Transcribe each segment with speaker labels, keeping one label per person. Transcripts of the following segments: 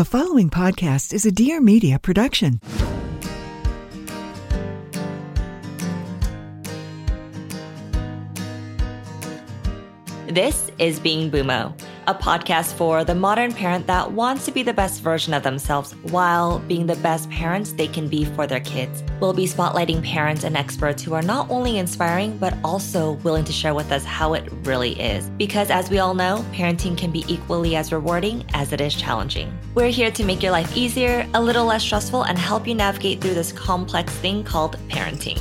Speaker 1: The following podcast is a Dear Media production.
Speaker 2: This is Being Bumo, a podcast for the modern parent that wants to be the best version of themselves while being the best parents they can be for their kids. We'll be spotlighting parents and experts who are not only inspiring, but also willing to share with us how it really is. Because as we all know, parenting can be equally as rewarding as it is challenging. We're here to make your life easier, a little less stressful, and help you navigate through this complex thing called parenting.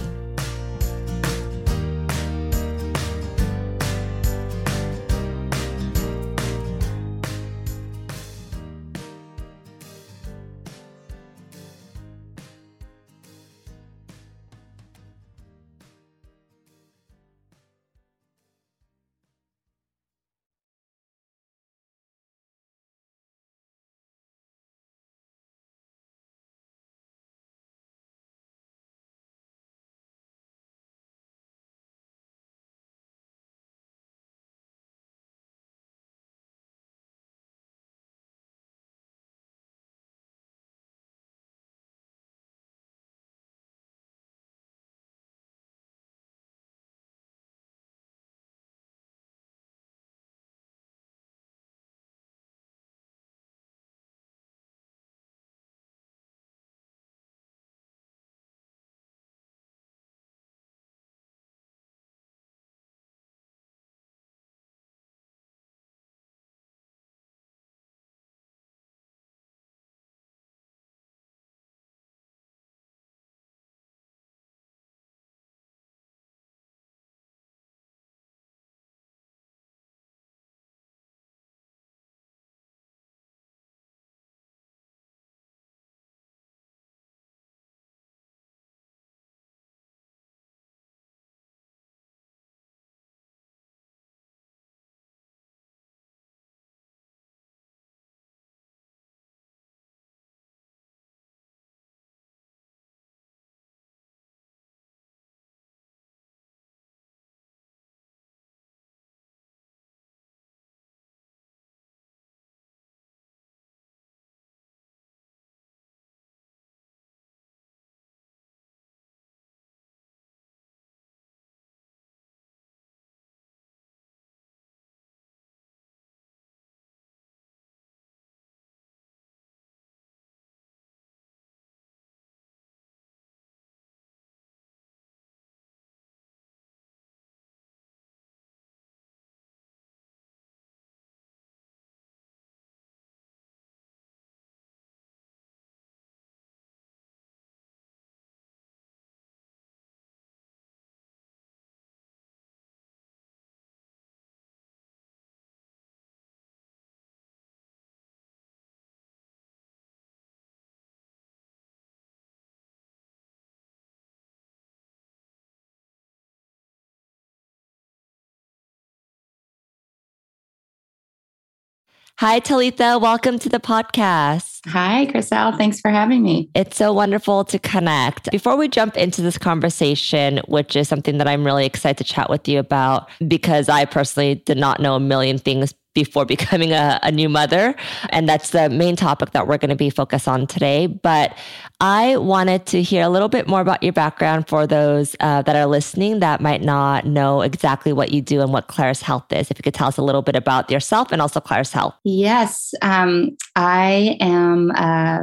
Speaker 2: Hi, Talitha. Welcome to the podcast.
Speaker 3: Hi, Chriselle. Thanks for having me.
Speaker 2: It's so wonderful to connect. Before we jump into this conversation, which is something that I'm really excited to chat with you about, because I personally did not know a million things before becoming a, a, new mother. And that's the main topic that we're going to be focused on today. But I wanted to hear a little bit more about your background for those uh, that are listening that might not know exactly what you do and what Claris Health is. If you could tell us a little bit about yourself and also Claris Health.
Speaker 3: Yes. Um, I am, uh,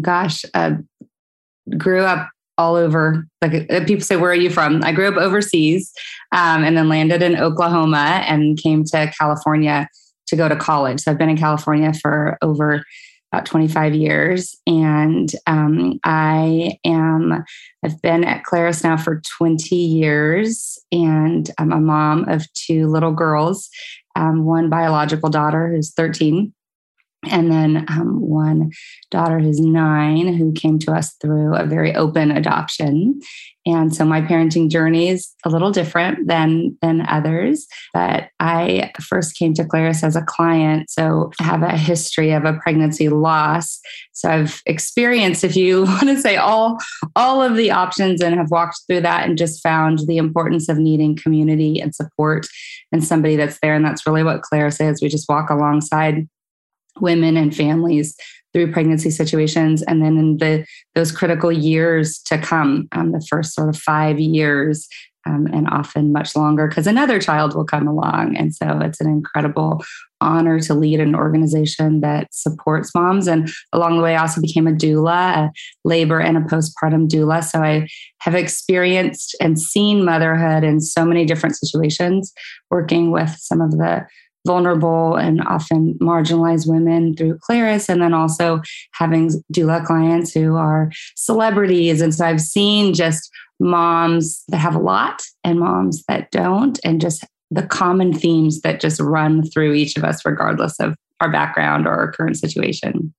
Speaker 3: gosh, uh, grew up all over. Like uh, people say, where are you from? I grew up overseas um, and then landed in Oklahoma and came to California to go to college. So I've been in California for over about 25 years. And um, I am, I've been at Claris now for 20 years. And I'm a mom of two little girls, um, one biological daughter who's 13 and then um, one daughter who's nine who came to us through a very open adoption. And so my parenting journey is a little different than than others but i first came to claris as a client. So I have a history of a pregnancy loss. So i've experienced if you want to say all all of the options and have walked through that and just found the importance of needing community and support and somebody that's there. And that's really what claris is. We just walk alongside women and families through pregnancy situations, and then in the those critical years to come, um, the first sort of five years, um, and often much longer because another child will come along. And so it's an incredible honor to lead an organization that supports moms. And along the way, I also became a doula, a labor and a postpartum doula. So I have experienced and seen motherhood in so many different situations, working with some of the vulnerable and often marginalized women through Claris, and then also having doula clients who are celebrities. And so I've seen just moms that have a lot and moms that don't, and just the common themes that just run through each of us, regardless of our background or our current situation.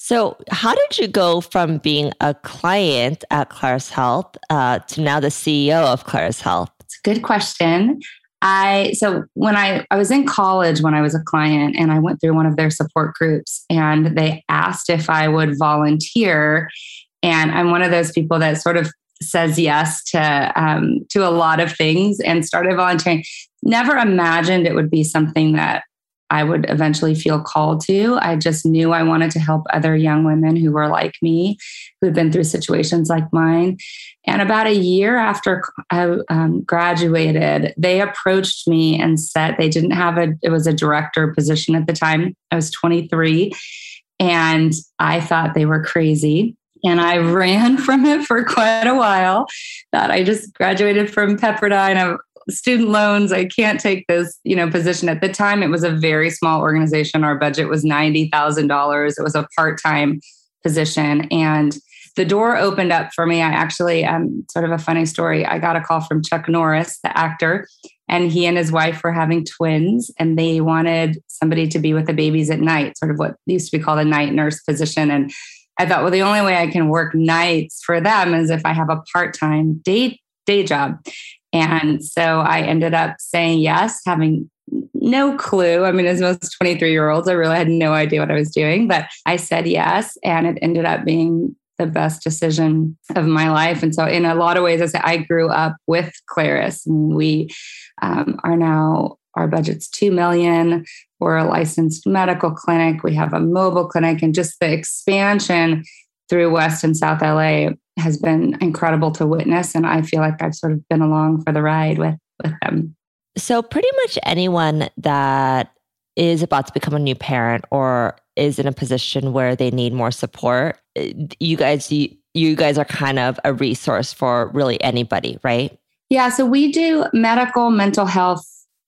Speaker 2: So, how did you go from being a client at Claris Health uh, to now the CEO of Claris Health?
Speaker 3: It's a good question. I so when I I was in college when I was a client and I went through one of their support groups and they asked if I would volunteer and I'm one of those people that sort of says yes to um, to a lot of things and started volunteering. Never imagined it would be something that I would eventually feel called to. I just knew I wanted to help other young women who were like me, who'd been through situations like mine. And about a year after I um, graduated, they approached me and said they didn't have a, it was a director position at the time. I was 23. And I thought they were crazy and I ran from it for quite a while. That I just graduated from Pepperdine. of student loans. I can't take this, you know, position. At the time, it was a very small organization. Our budget was ninety thousand dollars. It was a part-time position, and the door opened up for me. I actually, um, sort of a funny story. I got a call from Chuck Norris, the actor, and he and his wife were having twins, and they wanted somebody to be with the babies at night, sort of what used to be called a night nurse position, and I thought, well, the only way I can work nights for them is if I have a part time day, day job. And so I ended up saying yes, having no clue. I mean, as most 23 year olds, I really had no idea what I was doing, but I said yes. And it ended up being the best decision of my life. And so, in a lot of ways, I say I grew up with Claris. And we um, are now our budget's 2 million. We're a licensed medical clinic. We have a mobile clinic, and just the expansion through West and South LA has been incredible to witness. And I feel like I've sort of been along for the ride with, with them.
Speaker 2: So, pretty much anyone that is about to become a new parent or is in a position where they need more support, you guys, you, you guys are kind of a resource for really anybody, right?
Speaker 3: Yeah. So, we do medical, mental health,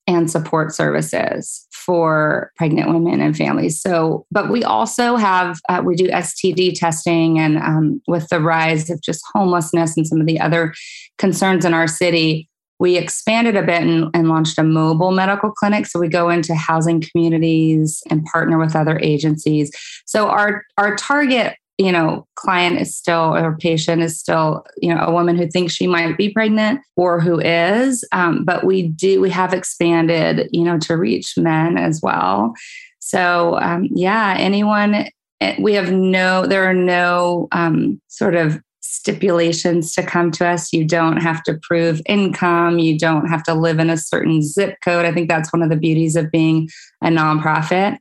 Speaker 3: and support services for pregnant women and families. So, but we also have, uh, we do STD testing and um, with the rise of just homelessness and some of the other concerns in our city, we expanded a bit and, and launched a mobile medical clinic. So we go into housing communities and partner with other agencies. So our, our target you know client is still or patient is still you know a woman who thinks she might be pregnant or who is um, but we do we have expanded you know to reach men as well so um, yeah anyone eh, we have no there are no um, sort of stipulations to come to us. You don't have to prove income. You don't have to live in a certain zip code. I think that's one of the beauties of being a nonprofit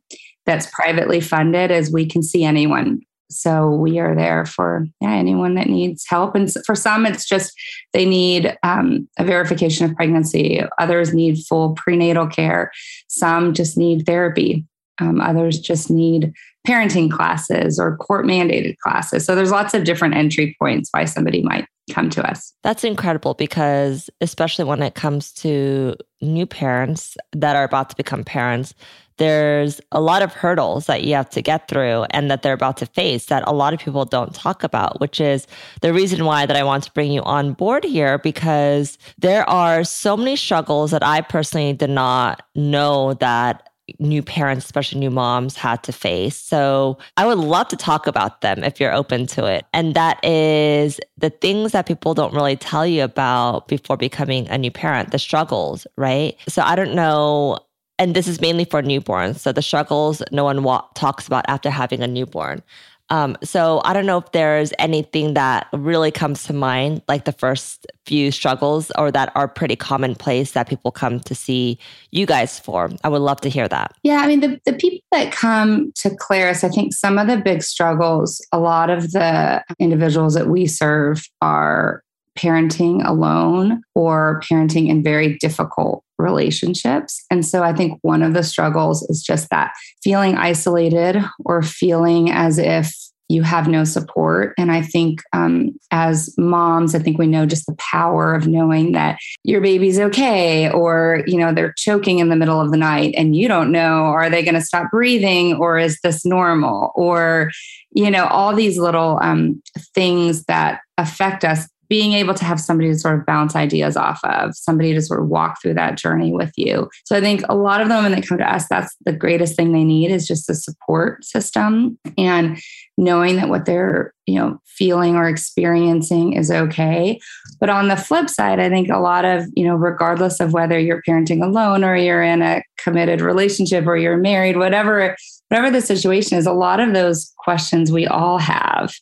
Speaker 3: that's privately funded is we can see anyone. So we are there for yeah, anyone that needs help. And for some it's just they need um, a verification of pregnancy. Others need full prenatal care. Some just need therapy um, others just need parenting classes or court mandated classes. So there's lots of different entry points why somebody might come to us.
Speaker 2: That's incredible because especially when it comes to new parents that are about to become parents there's a lot of hurdles that you have to get through and that they're about to face that a lot of people don't talk about, which is the reason why that I want to bring you on board here because there are so many struggles that I personally did not know that new parents, especially new moms, had to face. So I would love to talk about them if you're open to it. And that is the things that people don't really tell you about before becoming a new parent, the struggles, right? So I don't know and this is mainly for newborns. So the struggles no one wa- talks about after having a newborn. Um, so I don't know if there's anything that really comes to mind, like the first few struggles, or that are pretty commonplace that people come to see you guys for. I would love to hear that.
Speaker 3: Yeah, I mean, the, the people that come to Claris, I think some of the big struggles, a lot of the individuals that we serve are parenting alone or parenting in very difficult relationships. And so I think one of the struggles is just that feeling isolated or feeling as if you have no support. And I think um, as moms, I think we know just the power of knowing that your baby's okay, or, you know, they're choking in the middle of the night and you don't know, are they going to stop breathing or is this normal? Or, you know, all these little um, things that affect us being able to have somebody to sort of bounce ideas off of, somebody to sort of walk through that journey with you. So I think a lot of them, when they come to us, that's the greatest thing they need is just a support system and knowing that what they're, you know, feeling or experiencing is okay. But on the flip side, I think a lot of, you know, regardless of whether you're parenting alone or you're in a committed relationship or you're married, whatever whatever the situation is, a lot of those questions we all have.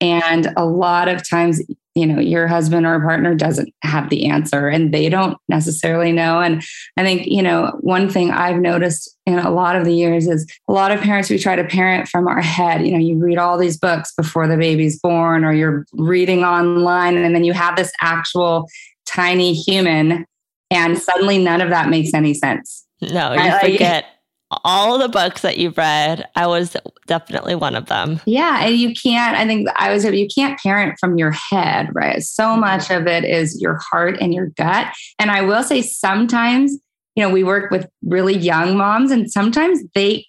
Speaker 3: And a lot of times, you know, your husband or partner doesn't have the answer and they don't necessarily know. And I think, you know, one thing I've noticed in a lot of the years is a lot of parents, we try to parent from our head. You know, you read all these books before the baby's born, or you're reading online, and then you have this actual tiny human, and suddenly none of that makes any sense.
Speaker 2: No, you forget all the books that you've read, I was definitely one of them.
Speaker 3: Yeah. And you can't, I think I was, you can't parent from your head, right? So mm-hmm. much of it is your heart and your gut. And I will say sometimes, you know, we work with really young moms and sometimes they,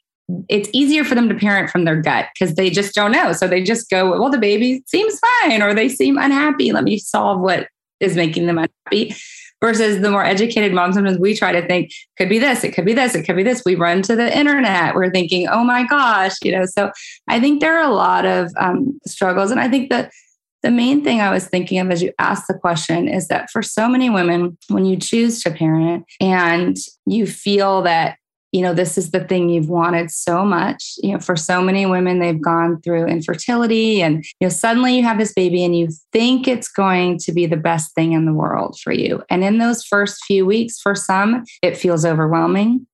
Speaker 3: it's easier for them to parent from their gut because they just don't know. So they just go, well, the baby seems fine or they seem unhappy. Let me solve what is making them unhappy versus the more educated mom sometimes we try to think could be this it could be this it could be this. We run to the internet. We're thinking oh my gosh you know so i think there are a lot of um, struggles. And i think that the main thing I was thinking of as you asked the question is that for so many women, when you choose to parent and you feel that you know this is the thing you've wanted so much you know for so many women they've gone through infertility and you know suddenly you have this baby and you think it's going to be the best thing in the world for you and in those first few weeks for some it feels overwhelming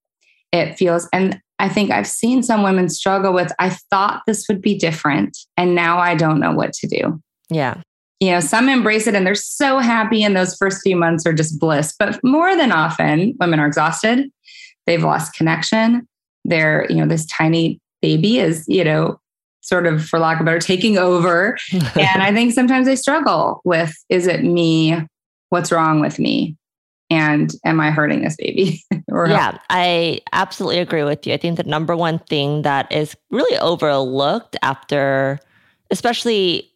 Speaker 3: it feels and I think I've seen some women struggle with I thought this would be different and now I don't know what to do.
Speaker 2: Yeah.
Speaker 3: You know, some embrace it and they're so happy and those first few months are just bliss. But more than often, women are exhausted they've lost connection. They're, you know, this tiny baby is, you know, sort of, for lack of better, taking over. and I think sometimes they struggle with is it me? What's wrong with me? And am I hurting this baby?
Speaker 2: yeah, I absolutely agree with you. I think the number one thing that is really overlooked after, especially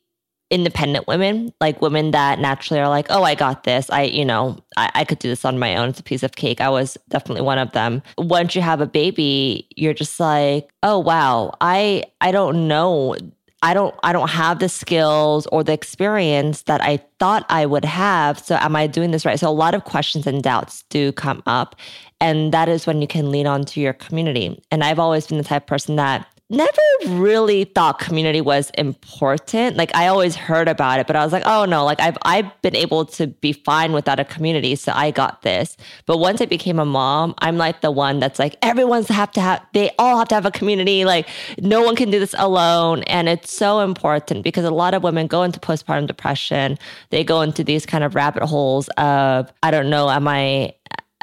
Speaker 2: independent women, like women that naturally are like, oh, I got this. I, you know, I, I, could do this on my own. It's a piece of cake. I was definitely one of them. Once you have a baby, you're just like, oh wow, I I don't know. I don't I don't have the skills or the experience that I thought I would have. So am I doing this right? So a lot of questions and doubts do come up. And that is when you can lean on to your community. And I've always been the type of person that never really thought community was important. Like I always heard about it, but I was like, oh no, like I've I've been able to be fine without a community, so I got this. But once I became a mom, I'm like the one that's like everyone's have to have they all have to have a community. Like no one can do this alone. And it's so important because a lot of women go into postpartum depression. They go into these kind of rabbit holes of, I don't know, am I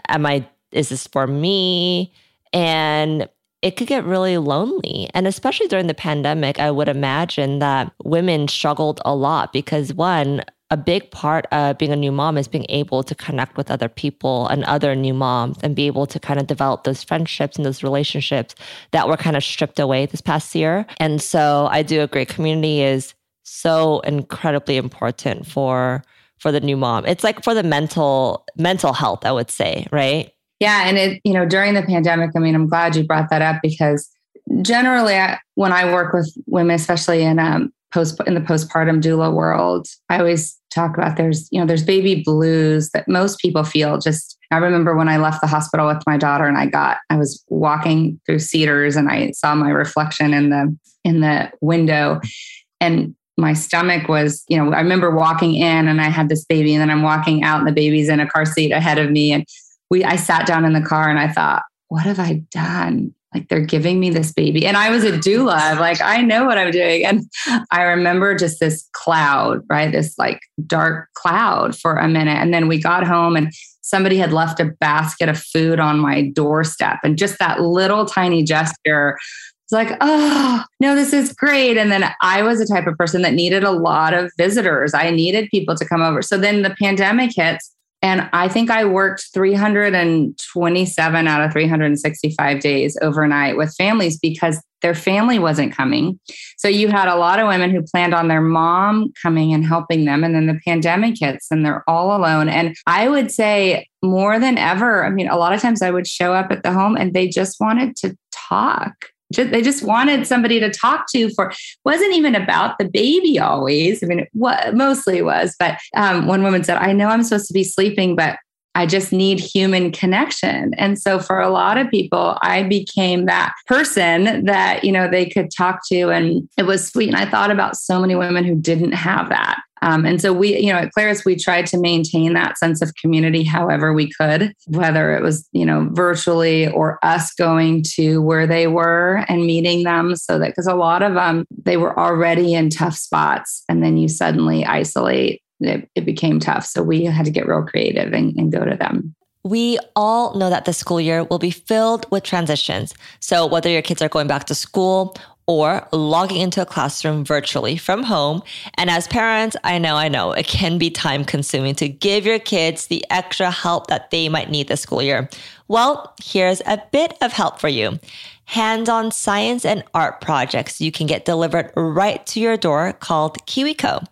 Speaker 2: am I is this for me? And it could get really lonely. And especially during the pandemic, I would imagine that women struggled a lot because one, a big part of being a new mom is being able to connect with other people and other new moms and be able to kind of develop those friendships and those relationships that were kind of stripped away this past year. And so I do agree community is so incredibly important for for the new mom. It's like for the mental mental health, I would say, right?
Speaker 3: Yeah. And it, you know, during the pandemic, I mean, I'm glad you brought that up because generally I, when I work with women, especially in um, post in the postpartum doula world, I always talk about there's, you know, there's baby blues that most people feel just I remember when I left the hospital with my daughter and I got, I was walking through Cedars and I saw my reflection in the, in the window and my stomach was, you know, I remember walking in and I had this baby and then I'm walking out and the baby's in a car seat ahead of me. And we, I sat down in the car and I thought, what have I done? Like they're giving me this baby. And I was a doula. Like, I know what I'm doing. And I remember just this cloud, right? This like dark cloud for a minute. And then we got home and somebody had left a basket of food on my doorstep. And just that little tiny gesture it's like, oh, no, this is great. And then I was a type of person that needed a lot of visitors. I needed people to come over. So then the pandemic hits. And I think I worked 327 out of 365 days overnight with families because their family wasn't coming. So you had a lot of women who planned on their mom coming and helping them. And then the pandemic hits and they're all alone. And I would say more than ever, I mean, a lot of times I would show up at the home and they just wanted to talk just, they just wanted somebody to talk to for wasn't even about the baby always i mean what mostly was but um, one woman said i know i'm supposed to be sleeping but I just need human connection. And so for a lot of people, I became that person that, you know, they could talk to and it was sweet. And I thought about so many women who didn't have that. Um, and so we, you know, at Claris, we tried to maintain that sense of community however we could, whether it was, you know, virtually or us going to where they were and meeting them so that because a lot of them, they were already in tough spots and then you suddenly isolate. It, it became tough. So we had to get real creative and, and go to them.
Speaker 2: We all know that the school year will be filled with transitions. So, whether your kids are going back to school or logging into a classroom virtually from home. And as parents, I know, I know it can be time consuming to give your kids the extra help that they might need this school year. Well, here's a bit of help for you. Hands on science and art projects you can get delivered right to your door called KiwiCo.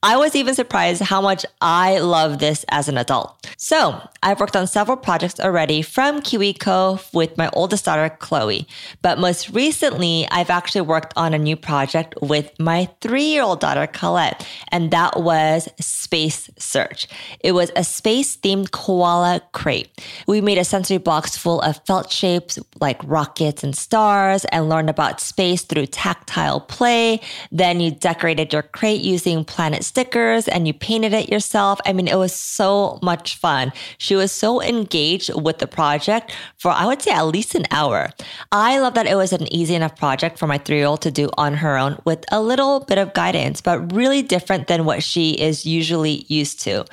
Speaker 2: I was even surprised how much I love this as an adult. So I've worked on several projects already from KiwiCo with my oldest daughter, Chloe. But most recently, I've actually worked on a new project with my three year old daughter, Colette, and that was Space Search. It was a space themed koala crate. We made a sensory box full of felt shapes like rockets and stars and learned about space through tactile play. Then you decorated your crate using planet stickers and you painted it yourself. I mean, it was so much fun. She was so engaged with the project for, I would say, at least an hour. I love that it was an easy enough project for my three year old to do on her own with a little bit of guidance, but really different than what she is usually used to.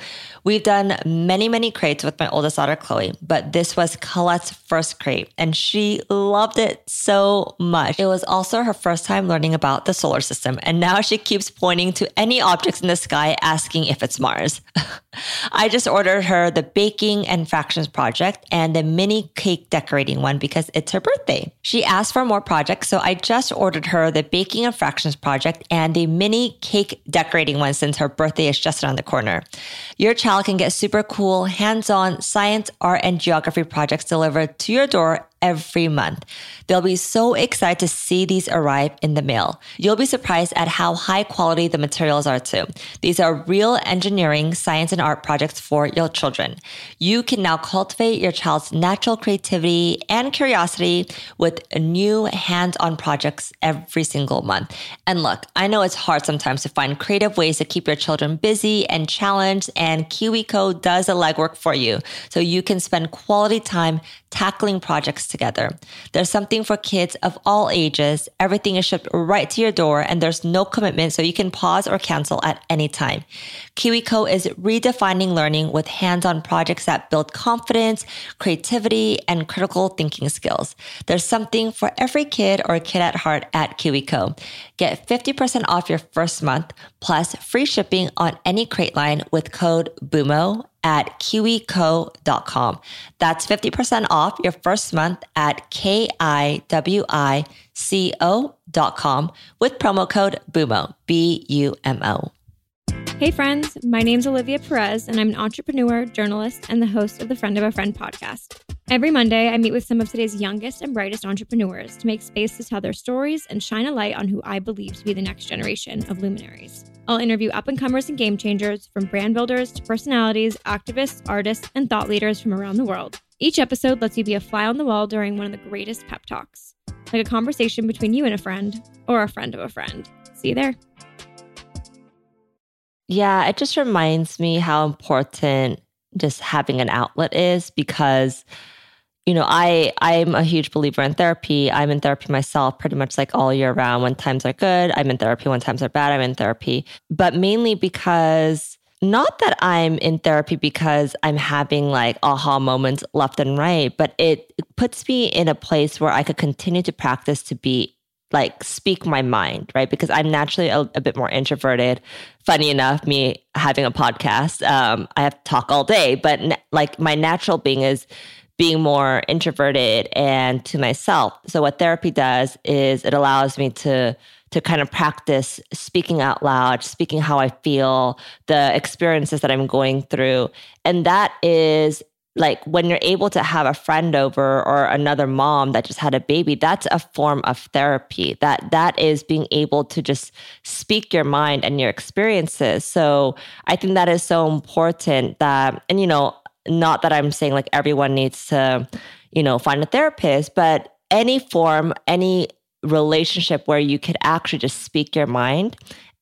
Speaker 2: We've done many, many crates with my oldest daughter, Chloe, but this was Colette's first crate and she loved it so much. It was also her first time learning about the solar system, and now she keeps pointing to any objects in the sky asking if it's Mars. I just ordered her the baking and fractions project and the mini cake decorating one because it's her birthday. She asked for more projects, so I just ordered her the baking and fractions project and the mini cake decorating one since her birthday is just around the corner. Your child can get super cool, hands on science, art, and geography projects delivered to your door every month. They'll be so excited to see these arrive in the mail. You'll be surprised at how high quality the materials are too. These are real engineering, science, and art projects for your children. You can now cultivate your child's natural creativity and curiosity with new hands-on projects every single month. And look, I know it's hard sometimes to find creative ways to keep your children busy and challenged, and KiwiCo does the legwork for you so you can spend quality time tackling projects together. There's something for kids of all ages. Everything is shipped right to your door and there's no commitment so you can pause or cancel at any time. KiwiCo is redefining learning with hands-on projects that build confidence, creativity, and critical thinking skills. There's something for every kid or kid at heart at KiwiCo. Get 50% off your first month plus free shipping on any crate line with code BUMO at kiwico.com. That's 50% off your first month at K-I-W-I-C-O.com with promo code BUMO, B-U-M-O.
Speaker 4: Hey, friends. My name's Olivia Perez, and I'm an entrepreneur, journalist, and the host of the Friend of a Friend podcast. Every Monday, I meet with some of today's youngest and brightest entrepreneurs to make space to tell their stories and shine a light on who I believe to be the next generation of luminaries. I'll interview up and comers and game changers, from brand builders to personalities, activists, artists, and thought leaders from around the world. Each episode lets you be a fly on the wall during one of the greatest pep talks, like a conversation between you and a friend, or a friend of a friend. See you there.
Speaker 2: Yeah, it just reminds me how important just having an outlet is because you know, I I'm a huge believer in therapy. I'm in therapy myself pretty much like all year round. When times are good, I'm in therapy. When times are bad, I'm in therapy. But mainly because not that I'm in therapy because I'm having like aha moments left and right, but it puts me in a place where I could continue to practice to be like speak my mind, right? Because I'm naturally a, a, bit more introverted. Funny enough, me having a podcast, um, I have to talk all day, but like my natural being is being more introverted and to myself. So what therapy does is it allows me to to kind of practice speaking out loud, speaking how I feel, the experiences that I'm going through. And that is like when you're able to have a friend over or another mom that just had a baby that's a form of therapy. That that is being able to just speak your mind and your experiences. So i think that is so important that and you know not that i'm saying like everyone needs to you know find a therapist but any form any relationship where you could actually just speak your mind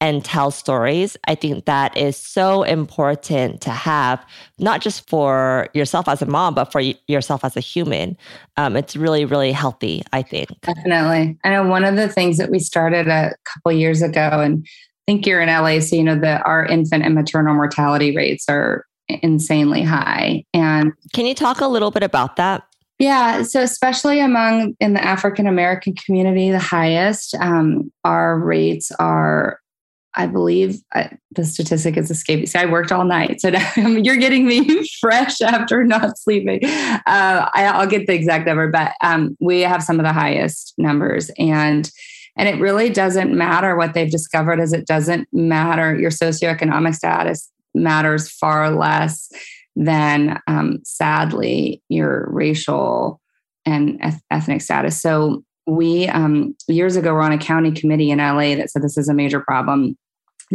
Speaker 2: and tell stories. I think that is so important to have, not just for yourself as a mom, but for yourself as a human. Um, it's really, really healthy, I think.
Speaker 3: Definitely. I know one of the things that we started a couple years ago, and I think you're in LA, so you know that our infant and maternal mortality rates are insanely high. And
Speaker 2: can you talk a little bit about that?
Speaker 3: Yeah, so especially among in the African American community, the highest, um, our rates are I believe I, the statistic is escaping. See, I worked all night, so now, you're getting me fresh after not sleeping. Uh, I, will get the exact number, but um, we have some of the highest numbers, and and it really doesn't matter what they've discovered. As it doesn't matter your socioeconomic status matters far less than um, sadly your racial and ethnic status. So we um, years ago were on a county committee in LA that said this is a major problem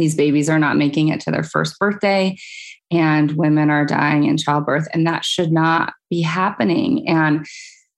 Speaker 3: these babies are not making it to their first birthday and women are dying in childbirth and that should not be happening. And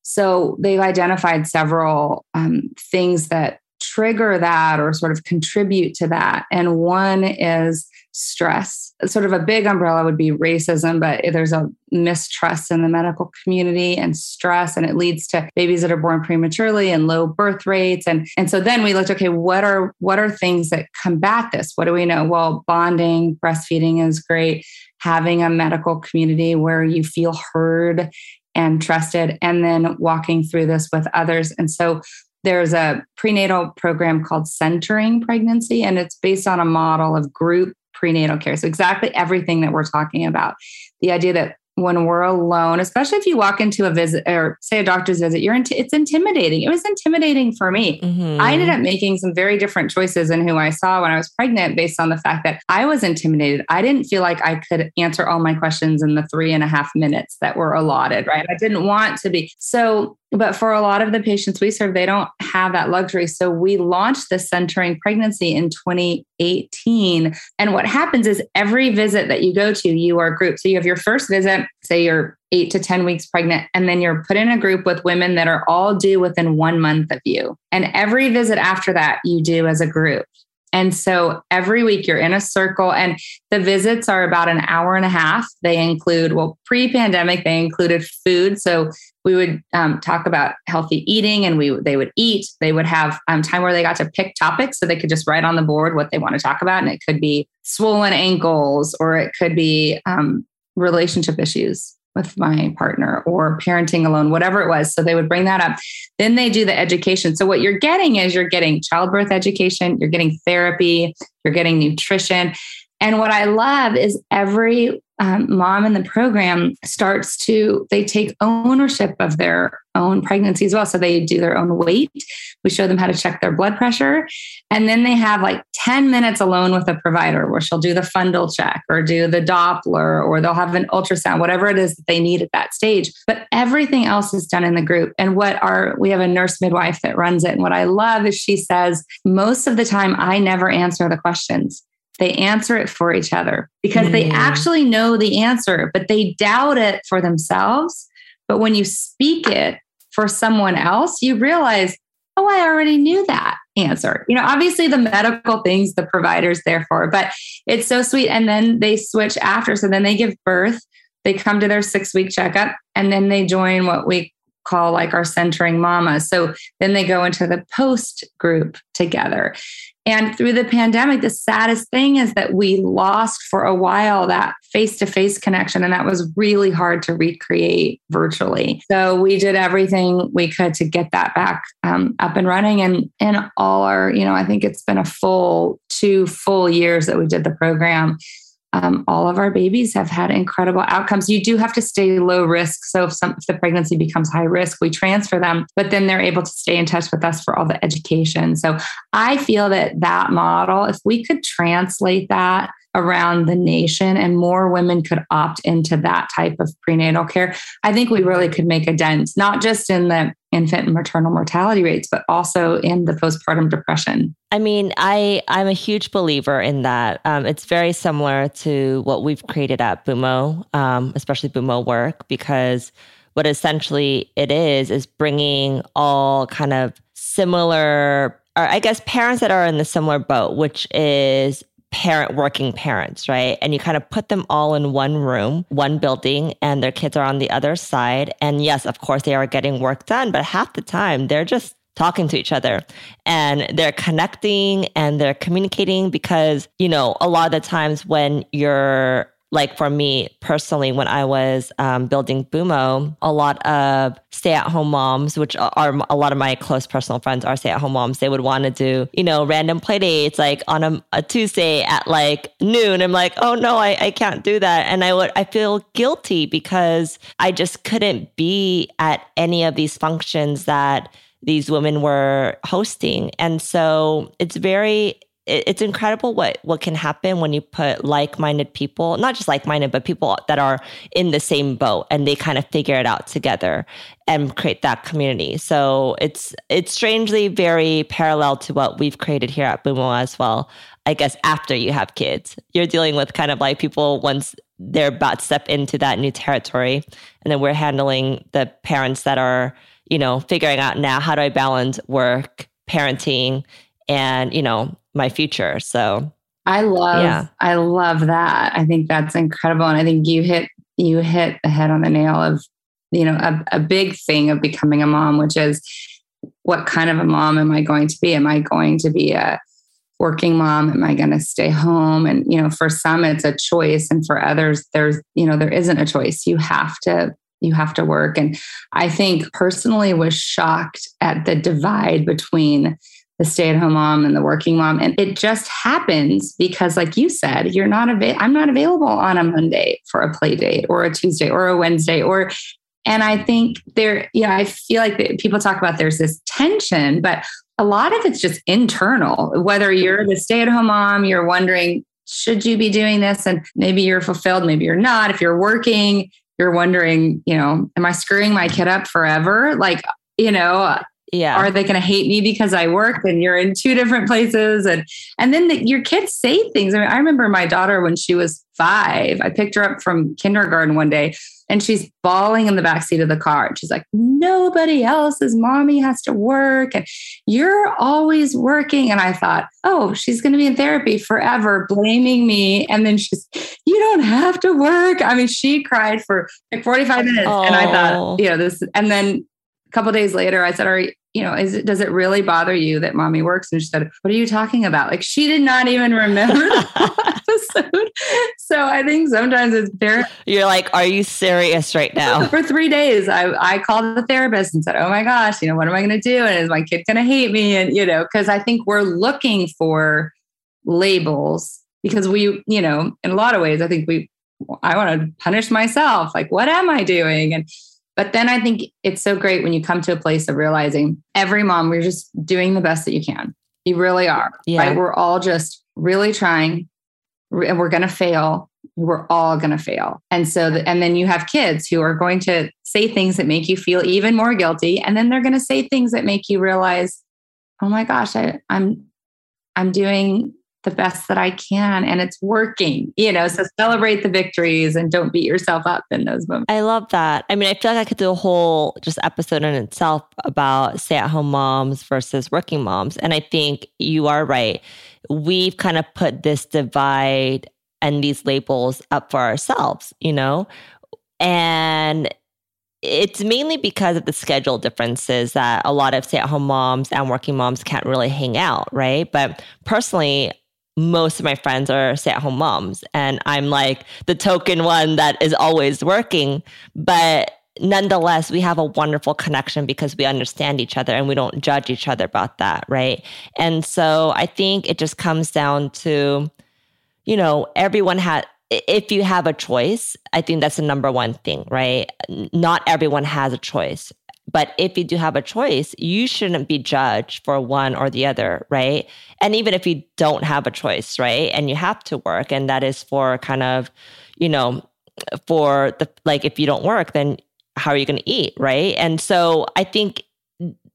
Speaker 3: so they've identified several um, things that trigger that or sort of contribute to that. And one is stress. Sort of a big umbrella would be racism, but there's a mistrust in the medical community and stress, and it leads to babies that are born prematurely and low birth rates. And, and so then we looked, okay, what are what are things that combat this? What do we know? Well, bonding, breastfeeding is great. Having a medical community where you feel heard and trusted, and then walking through this with others. And so there's a prenatal program called Centering Pregnancy, and it's based on a model of group prenatal care. So, exactly everything that we're talking about. The idea that when we're alone, especially if you walk into a visit or say a doctor's visit, you're into it's intimidating. It was intimidating for me. Mm-hmm. I ended up making some very different choices in who I saw when I was pregnant based on the fact that I was intimidated. I didn't feel like I could answer all my questions in the three and a half minutes that were allotted, right? I didn't want to be. So but for a lot of the patients we serve, they don't have that luxury. So we launched the centering pregnancy in 2018. And what happens is every visit that you go to, you are grouped. So you have your first visit, say you're eight to 10 weeks pregnant, and then you're put in a group with women that are all due within one month of you. And every visit after that, you do as a group. And so every week you're in a circle, and the visits are about an hour and a half. They include, well, pre pandemic, they included food. So we would um, talk about healthy eating and we they would eat. They would have um, time where they got to pick topics so they could just write on the board what they want to talk about. And it could be swollen ankles or it could be um, relationship issues with my partner or parenting alone, whatever it was. So they would bring that up. Then they do the education. So what you're getting is you're getting childbirth education, you're getting therapy, you're getting nutrition. And what I love is every um, mom in the program starts to, they take ownership of their own pregnancy as well. So they do their own weight. We show them how to check their blood pressure. And then they have like 10 minutes alone with a provider where she'll do the fundal check or do the Doppler or they'll have an ultrasound, whatever it is that they need at that stage. But everything else is done in the group. And what our, we have a nurse midwife that runs it. And what I love is she says, most of the time, I never answer the questions. They answer it for each other because mm. they actually know the answer, but they doubt it for themselves. But when you speak it for someone else, you realize, oh, I already knew that answer. You know, obviously the medical things the provider's there for, but it's so sweet. And then they switch after. So then they give birth, they come to their six week checkup, and then they join what we call like our centering mama. So then they go into the post group together. And through the pandemic, the saddest thing is that we lost for a while that face to face connection. And that was really hard to recreate virtually. So we did everything we could to get that back um, up and running. And, in all our, you know, I think it's been a full two full years that we did the program um, all of our babies have had incredible outcomes. You do have to stay low risk. So if, some, if the pregnancy becomes high risk, we transfer them, but then they're able to stay in touch with us for all the education. So I feel that that model, if we could translate that around the nation and more women could opt into that type of prenatal care, I think we really could make a dent, not just in the infant and maternal mortality rates, but also in the postpartum depression.
Speaker 2: I mean, I I'm a huge believer in that. Um, it's very similar to what we've created at Bumo, um, especially Bumo Work, because what essentially it is is bringing all kind of similar, or I guess parents that are in the similar boat, which is parent working parents, right? And you kind of put them all in one room, one building, and their kids are on the other side. And yes, of course, they are getting work done, but half the time they're just talking to each other and they're connecting and they're communicating because, you know, a lot of the times when you're like for me personally, when I was um, building Bumo, a lot of stay at home moms, which are a lot of my close personal friends are stay at home moms, they would want to do, you know, random play dates like on a, a, Tuesday at like noon. I'm like, oh no, I, I can't do that. And I would, I feel guilty because I just couldn't be at any of these functions that these women were hosting. And so it's very it's incredible what what can happen when you put like-minded people not just like-minded but people that are in the same boat and they kind of figure it out together and create that community. So it's it's strangely very parallel to what we've created here at Bumo as well i guess after you have kids. You're dealing with kind of like people once they're about to step into that new territory and then we're handling the parents that are you know figuring out now how do i balance work parenting and you know my future. So
Speaker 3: I love yeah. I love that. I think that's incredible. And I think you hit you hit the head on the nail of, you know, a, a big thing of becoming a mom, which is what kind of a mom am I going to be? Am I going to be a working mom? Am I going to stay home? And, you know, for some it's a choice. And for others, there's, you know, there isn't a choice. You have to you have to work. And I think personally was shocked at the divide between the stay-at-home mom and the working mom. And it just happens because like you said you're not available i'm not available on a monday for a play date or a tuesday or a wednesday or and i think there yeah i feel like people talk about there's this tension but a lot of it's just internal. Whether you're the stay-at-home mom you're wondering should you be doing this? And maybe you're fulfilled maybe you're not. If you're working you're wondering you know am i screwing my kid up forever? Like you know
Speaker 2: yeah.
Speaker 3: Are they going to hate me because i work and you're in two different places and and then the, your kids say things. I, mean, I remember my daughter when she was five i picked her up from kindergarten one day and she's bawling in the back seat of the car. And she's like nobody else's mommy has to work and you're always working. And i thought oh she's going to be in therapy forever blaming me. And then she's you don't have to work. I mean she cried for like 45 minutes oh. and i thought you know this and then couple days later i said are you know, is it does it really bother you that mommy works? And she said, What are you talking about? Like she did not even remember the episode. So I think sometimes it's very
Speaker 2: You're like, Are you serious right now?
Speaker 3: For three days, I, I called the therapist and said, Oh my gosh, you know, what am I gonna do? And is my kid gonna hate me? And you know, because I think we're looking for labels because we, you know, in a lot of ways, I think we I want to punish myself. Like, what am I doing? And but then I think it's so great when you come to a place of realizing every mom, we're just doing the best that you can. You really are.
Speaker 2: Yeah.
Speaker 3: Right? We're all just really trying and we're going to fail. We're all going to fail. And so, the, and then you have kids who are going to say things that make you feel even more guilty. And then they're going to say things that make you realize, oh my gosh, I, I'm, I'm doing the best that I can and it's working, you know. So celebrate the victories and don't beat yourself up in those moments.
Speaker 2: I love that. I mean, I feel like I could do a whole just episode in itself about stay at home moms versus working moms. And I think you are right. We've kind of put this divide and these labels up for ourselves, you know? And it's mainly because of the schedule differences that a lot of stay at home moms and working moms can't really hang out, right? But personally, most of my friends are stay at home moms, and I'm like the token one that is always working. But nonetheless, we have a wonderful connection because we understand each other and we don't judge each other about that, right? And so I think it just comes down to, you know, everyone had, if you have a choice, I think that's the number one thing, right? Not everyone has a choice. But if you do have a choice, you shouldn't be judged for one or the other, right? And even if you don't have a choice, right? And you have to work, and that is for kind of, you know, for the like, if you don't work, then how are you going to eat, right? And so I think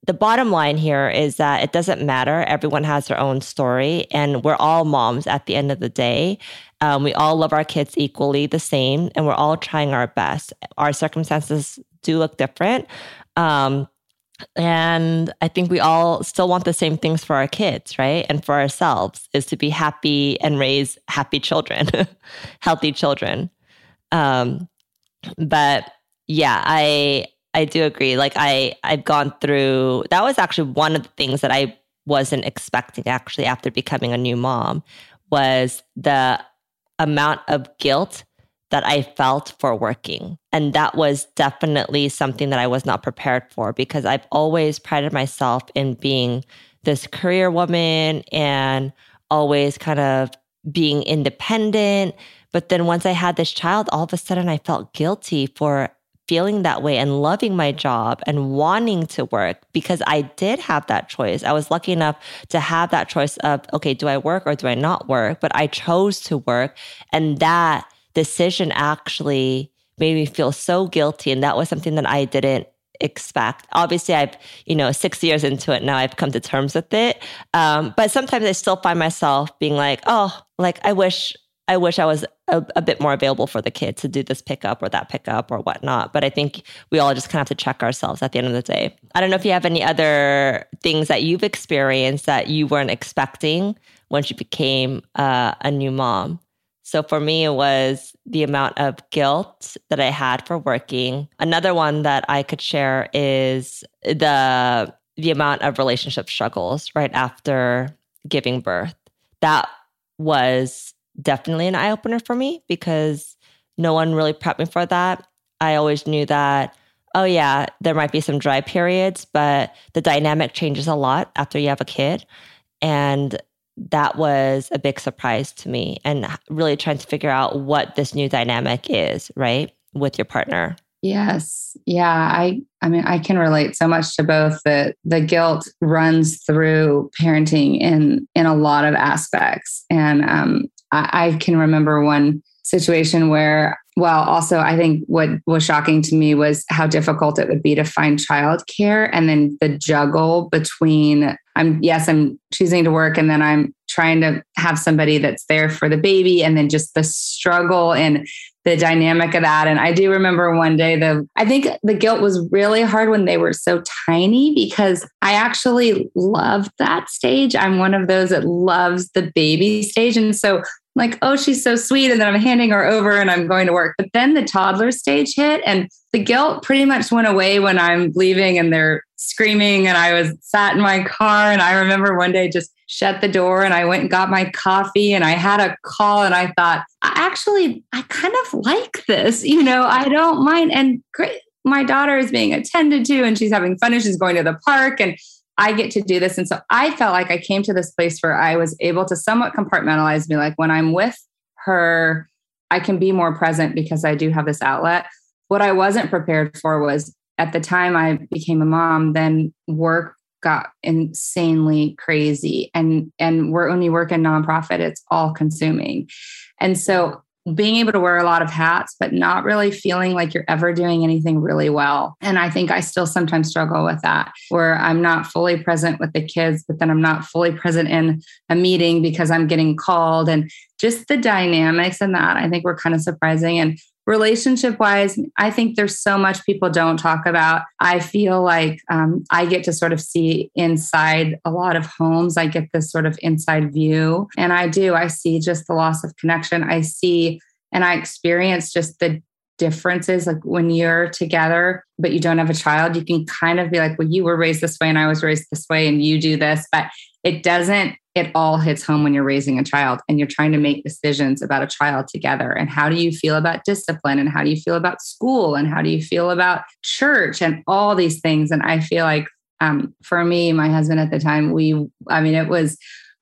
Speaker 2: the bottom line here is that it doesn't matter. Everyone has their own story, and we're all moms at the end of the day. Um, we all love our kids equally the same, and we're all trying our best. Our circumstances do look different, um, and I think we all still want the same things for our kids, right? And for ourselves is to be happy and raise happy children, healthy children. Um, but yeah, I I do agree. Like I I've gone through that was actually one of the things that I wasn't expecting actually after becoming a new mom was the amount of guilt that I felt for working. And that was definitely something that I was not prepared for because I've always prided myself in being this career woman and always kind of being independent. But then once I had this child, all of a sudden I felt guilty for feeling that way and loving my job and wanting to work because I did have that choice. I was lucky enough to have that choice of, okay, do I work or do I not work? But I chose to work. And that decision actually made me feel so guilty. And that was something that I didn't expect. Obviously, I've, you know, six years into it now, I've come to terms with it. Um, but sometimes I still find myself being like, oh, like I wish. I wish I was a, a, bit more available for the kid to do this pickup or that pickup or whatnot. But I think we all just kind of have to check ourselves at the end of the day. I don't know if you have any other things that you've experienced that you weren't expecting once you became uh, a new mom. So for me, it was the amount of guilt that I had for working. Another one that I could share is the the amount of relationship struggles right after giving birth. That was definitely an eye opener for me because no one really prepped me for that. I always knew that oh yeah, there might be some dry periods, but the dynamic changes a lot after you have a kid. And that was a big surprise to me and really trying to figure out what this new dynamic is, right? With your partner.
Speaker 3: Yes. Yeah. I I mean I can relate so much to both that the guilt runs through parenting in in a lot of aspects. And um I, I can remember one situation where well also i think what was shocking to me was how difficult it would be to find childcare and then the juggle between i'm yes i'm choosing to work and then i'm trying to have somebody that's there for the baby and then just the struggle and the dynamic of that. And i do remember one day the i think the guilt was really hard when they were so tiny because i actually loved that stage. I'm one of those that loves the baby stage. And so like, oh, she's so sweet. And then I'm handing her over and I'm going to work. But then the toddler stage hit and the guilt pretty much went away when I'm leaving and they're screaming. And I was sat in my car. And I remember one day just shut the door and I went and got my coffee and I had a call and I thought, I actually, I kind of like this. You know, I don't mind. And great. My daughter is being attended to and she's having fun and she's going to the park. And I get to do this. And so I felt like I came to this place where I was able to somewhat compartmentalize me. Like when I'm with her, I can be more present because I do have this outlet. What I wasn't prepared for was at the time I became a mom, then work got insanely crazy and and we're only working work in nonprofit it's all consuming and so being able to wear a lot of hats but not really feeling like you're ever doing anything really well. And i think i still sometimes struggle with that where i'm not fully present with the kids but then i'm not fully present in a meeting because i'm getting called. And just the dynamics in that i think were kind of surprising. And relationship wise, I think there's so much people don't talk about. I feel like um, I get to sort of see inside a lot of homes. I get this sort of inside view. And I do, I see just the loss of connection. I see and I experience just the differences. Like when you're together, but you don't have a child, you can kind of be like, well, you were raised this way and I was raised this way and you do this. But it doesn't it all hits home when you're raising a child and you're trying to make decisions about a child together. And how do you feel about discipline? And how do you feel about school? And how do you feel about church and all these things? And I feel like um, for me, my husband at the time, we, I mean, it was,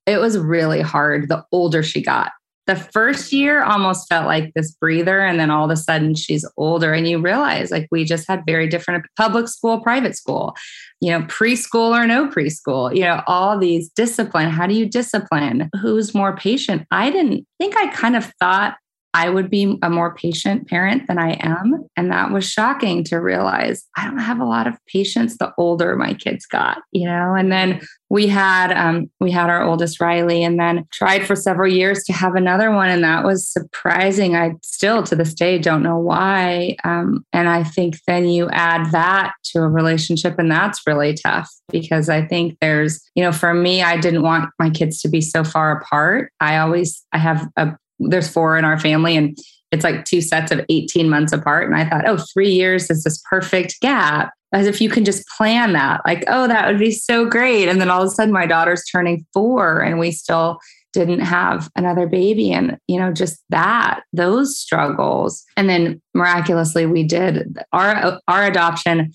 Speaker 3: it was really hard the older she got the first year almost felt like this breather and then all of a sudden she's older and you realize like we just had very different public school private school you know preschool or no preschool you know all these discipline. How do you discipline? Who's more patient? I didn't think i kind of thought I would be a more patient parent than I am. And that was shocking to realize I don't have a lot of patience the older my kids got, you know? And then we had um, we had our oldest Riley and then tried for several years to have another one. And that was surprising. I still to this day don't know why. Um, and I think then you add that to a relationship and that's really tough because I think there's, you know, for me, I didn't want my kids to be so far apart. I always I have a there's four in our family and it's like two sets of 18 months apart. And I thought, oh, three years is this perfect gap. As if you can just plan that, like, oh, that would be so great. And then all of a sudden, my daughter's turning four and we still didn't have another baby. And, you know, just that, those struggles. And then miraculously, we did our, our adoption.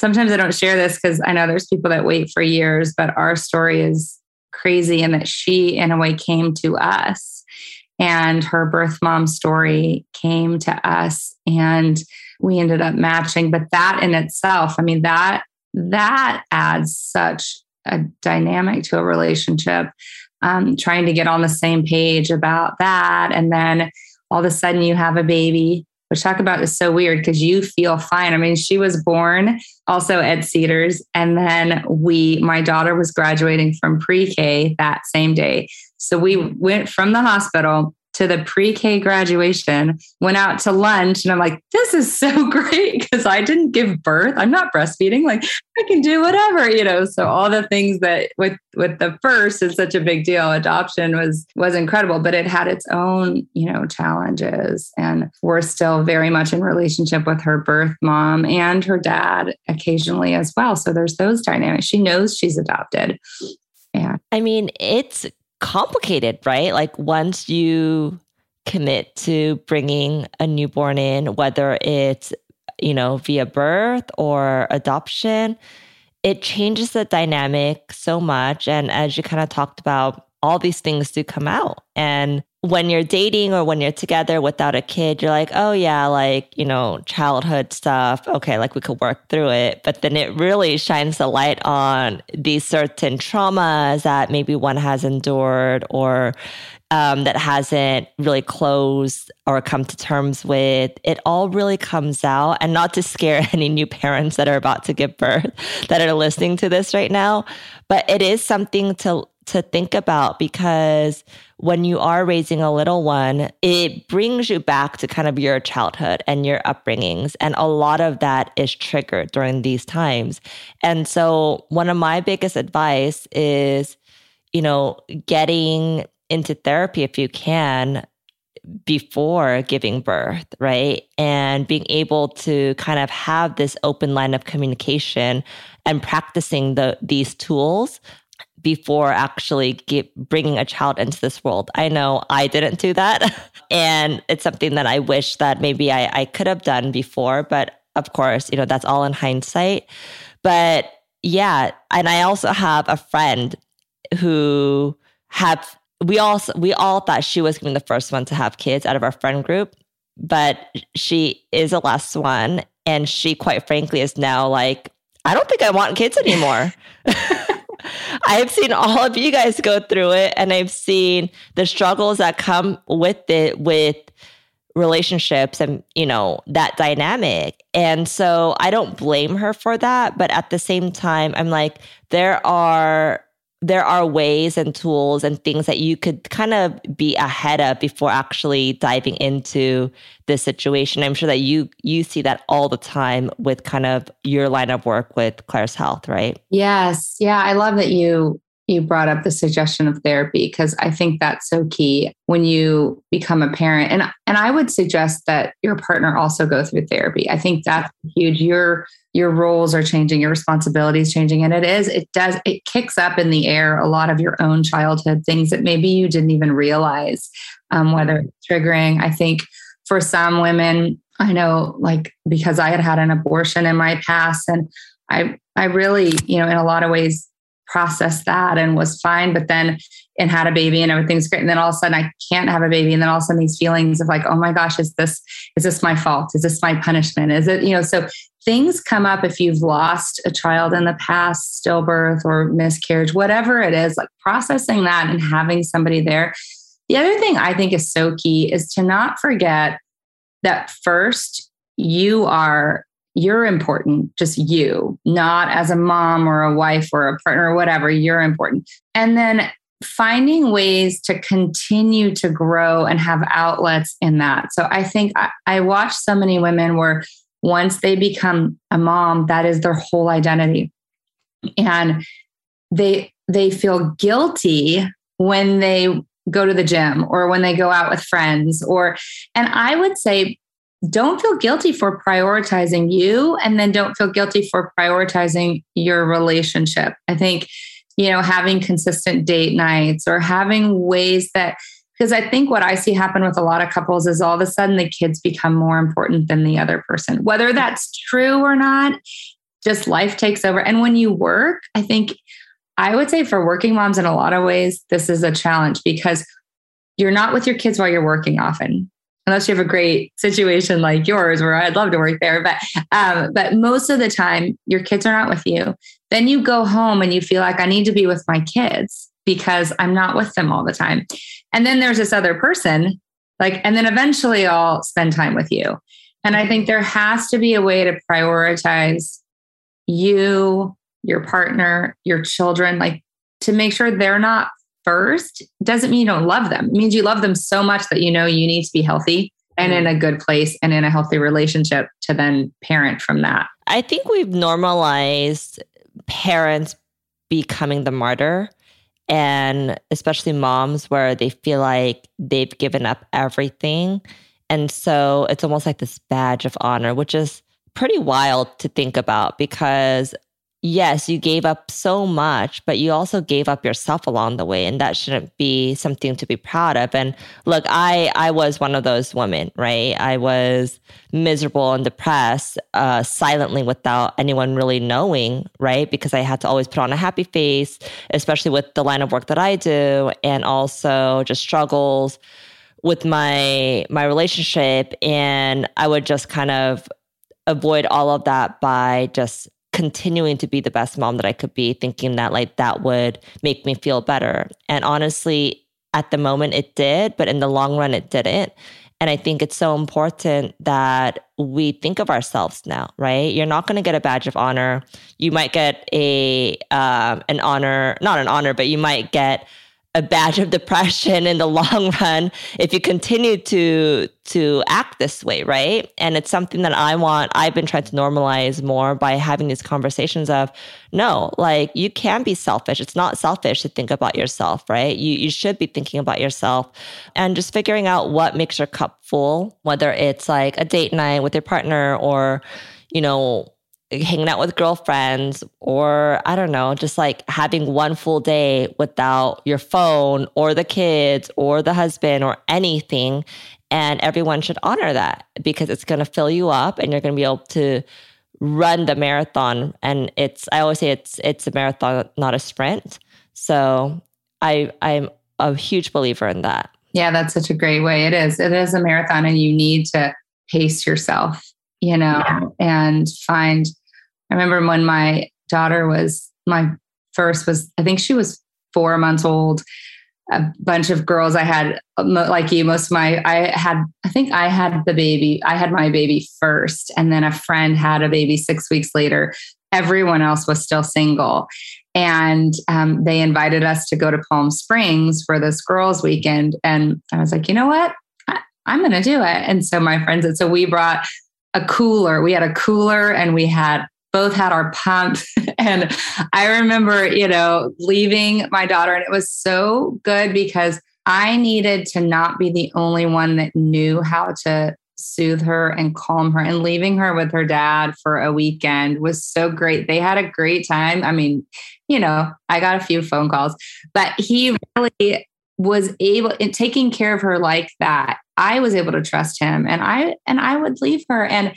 Speaker 3: Sometimes I don't share this because I know there's people that wait for years, but our story is crazy in that she, in a way, came to us and her birth mom story came to us and we ended up matching but that in itself i mean that that adds such a dynamic to a relationship um, trying to get on the same page about that and then all of a sudden you have a baby which talk about is so weird because you feel fine. I mean, she was born also at Cedars, and then we, my daughter was graduating from pre-K that same day. So we went from the hospital to the pre-K graduation, went out to lunch, and I'm like, this is so great because I didn't give birth. I'm not breastfeeding. Like I can do whatever, you know. So all the things that with with the first is such a big deal. Adoption was was incredible, but it had its own, you know, challenges. And we're still very much in relationship with her birth mom and her dad occasionally as well. So there's those dynamics. She knows she's adopted. Yeah.
Speaker 2: I mean, it's complicated, right? Like once you commit to bringing a newborn in, whether it's, you know, via birth or adoption, it changes the dynamic so much. And as you kind of talked about, all these things do come out. And when you're dating or when you're together without a kid, you're like, oh, yeah, like, you know, childhood stuff. Okay, like we could work through it. But then it really shines the light on these certain traumas that maybe one has endured or um, that hasn't really closed or come to terms with. It all really comes out. And not to scare any new parents that are about to give birth that are listening to this right now, but it is something to to think about because when you are raising a little one, it brings you back to kind of your childhood and your upbringings. And a lot of that is triggered during these times. And so, one of my biggest advice is, you know, getting into therapy if you can before giving birth, right? And being able to kind of have this open line of communication and practicing the these tools before actually bringing a child into this world. I know I didn't do that. and it's something that I wish that maybe I, I could have done before. But of course, you know, that's all in hindsight. But yeah. And I also have a friend who have we all we all thought she was going to be the first one to have kids out of our friend group but she is the last one and she quite frankly is now like I don't think I want kids anymore. I've seen all of you guys go through it and I've seen the struggles that come with it with relationships and you know that dynamic. And so i don't blame her for that but at the same time i'm like there are there are ways and tools and things that you could kind of be ahead of before actually diving into this situation. I'm sure that you you see that all the time with kind of your line of work with Claris Health, right?
Speaker 3: Yes. Yeah, I love that you you brought up the suggestion of therapy because I think that's so key when you become a parent. And and I would suggest that your partner also go through therapy. I think that's huge. Your your roles are changing, your responsibilities changing, and it is it does it kicks up in the air a lot of your own childhood things that maybe you didn't even realize, um, whether it's triggering. I think for some women, I know like because I had had an abortion in my past, and I I really you know in a lot of ways processed that and was fine, but then and had a baby and everything's great. And then all of a sudden I can't have a baby. And then all of a sudden these feelings of like, oh my gosh, is this, is this my fault? Is this my punishment? Is it, you know, so things come up if you've lost a child in the past, stillbirth or miscarriage, whatever it is, like processing that and having somebody there. The other thing I think is so key is to not forget that first you are you're important, just you, not as a mom or a wife or a partner or whatever, you're important. And then finding ways to continue to grow and have outlets in that. So I think I, I watch so many women where once they become a mom, that is their whole identity. And they they feel guilty when they go to the gym or when they go out with friends or and I would say don't feel guilty for prioritizing you and then don't feel guilty for prioritizing your relationship. I think, you know, having consistent date nights or having ways that, because I think what I see happen with a lot of couples is all of a sudden the kids become more important than the other person. Whether that's true or not, just life takes over. And when you work, I think I would say for working moms in a lot of ways, this is a challenge because you're not with your kids while you're working often unless you have a great situation like yours where I'd love to work there. But um, but most of the time, your kids are not with you. Then you go home and you feel like I need to be with my kids because I'm not with them all the time. And then there's this other person, like, and then eventually I'll spend time with you. And I think there has to be a way to prioritize you, your partner, your children, like to make sure they're not first doesn't mean you don't love them. It means you love them so much that you know you need to be healthy and in mm. a good place and in a healthy relationship to then parent from that.
Speaker 2: I think we've normalized parents becoming the martyr and especially moms where they feel like they've given up everything. And so it's almost like this badge of honor, which is pretty wild to think about because yes, you gave up so much, but you also gave up yourself along the way. And that shouldn't be something to be proud of. And look, I, I was one of those women, right? I was miserable and depressed uh, silently without anyone really knowing, right? Because I had to always put on a happy face, especially with the line of work that I do, and also just struggles with my my relationship and I would just kind of avoid all of that by just continuing to be the best mom that I could be, thinking that like that would make me feel better. And honestly, at the moment it did, but in the long run it didn't. And I think it's so important that we think of ourselves now, right? You're not going to get a badge of honor. You might get a um, an honor, not an honor, but you might get a badge of depression in the long run if you continue to to act this way right? And it's something that i want i've been trying to normalize more by having these conversations of no like you can be selfish. It's not selfish to think about yourself right? You you should be thinking about yourself and just figuring out what makes your cup full whether it's like a date night with your partner or you know hanging out with girlfriends or I don't know, just like having one full day without your phone or the kids or the husband or anything. And everyone should honor that because it's going to fill you up and you're going to be able to run the marathon. And it's, I always say it's, it's a marathon, not a sprint. So I, I'm a huge believer in that.
Speaker 3: Yeah, that's such a great way. It is. It is a marathon and you need to pace yourself you know, yeah. and find I remember when my daughter was my first was I think she was four months old. A bunch of girls I had like you, most of my I had I think I had the baby. I had my baby first, and then a friend had a baby six weeks later. Everyone else was still single. And um, they invited us to go to Palm Springs for this girls' weekend. And I was like, you know what? I, I'm going to do it. And so my friends, and so we brought a cooler. We had a cooler and we had both had our pump. and I remember, you know, leaving my daughter, and it was so good because I needed to not be the only one that knew how to soothe her and calm her. And leaving her with her dad for a weekend was so great. They had a great time. I mean, you know, I got a few phone calls, but he really was able in taking care of her like that. I was able to trust him and I and I would leave her and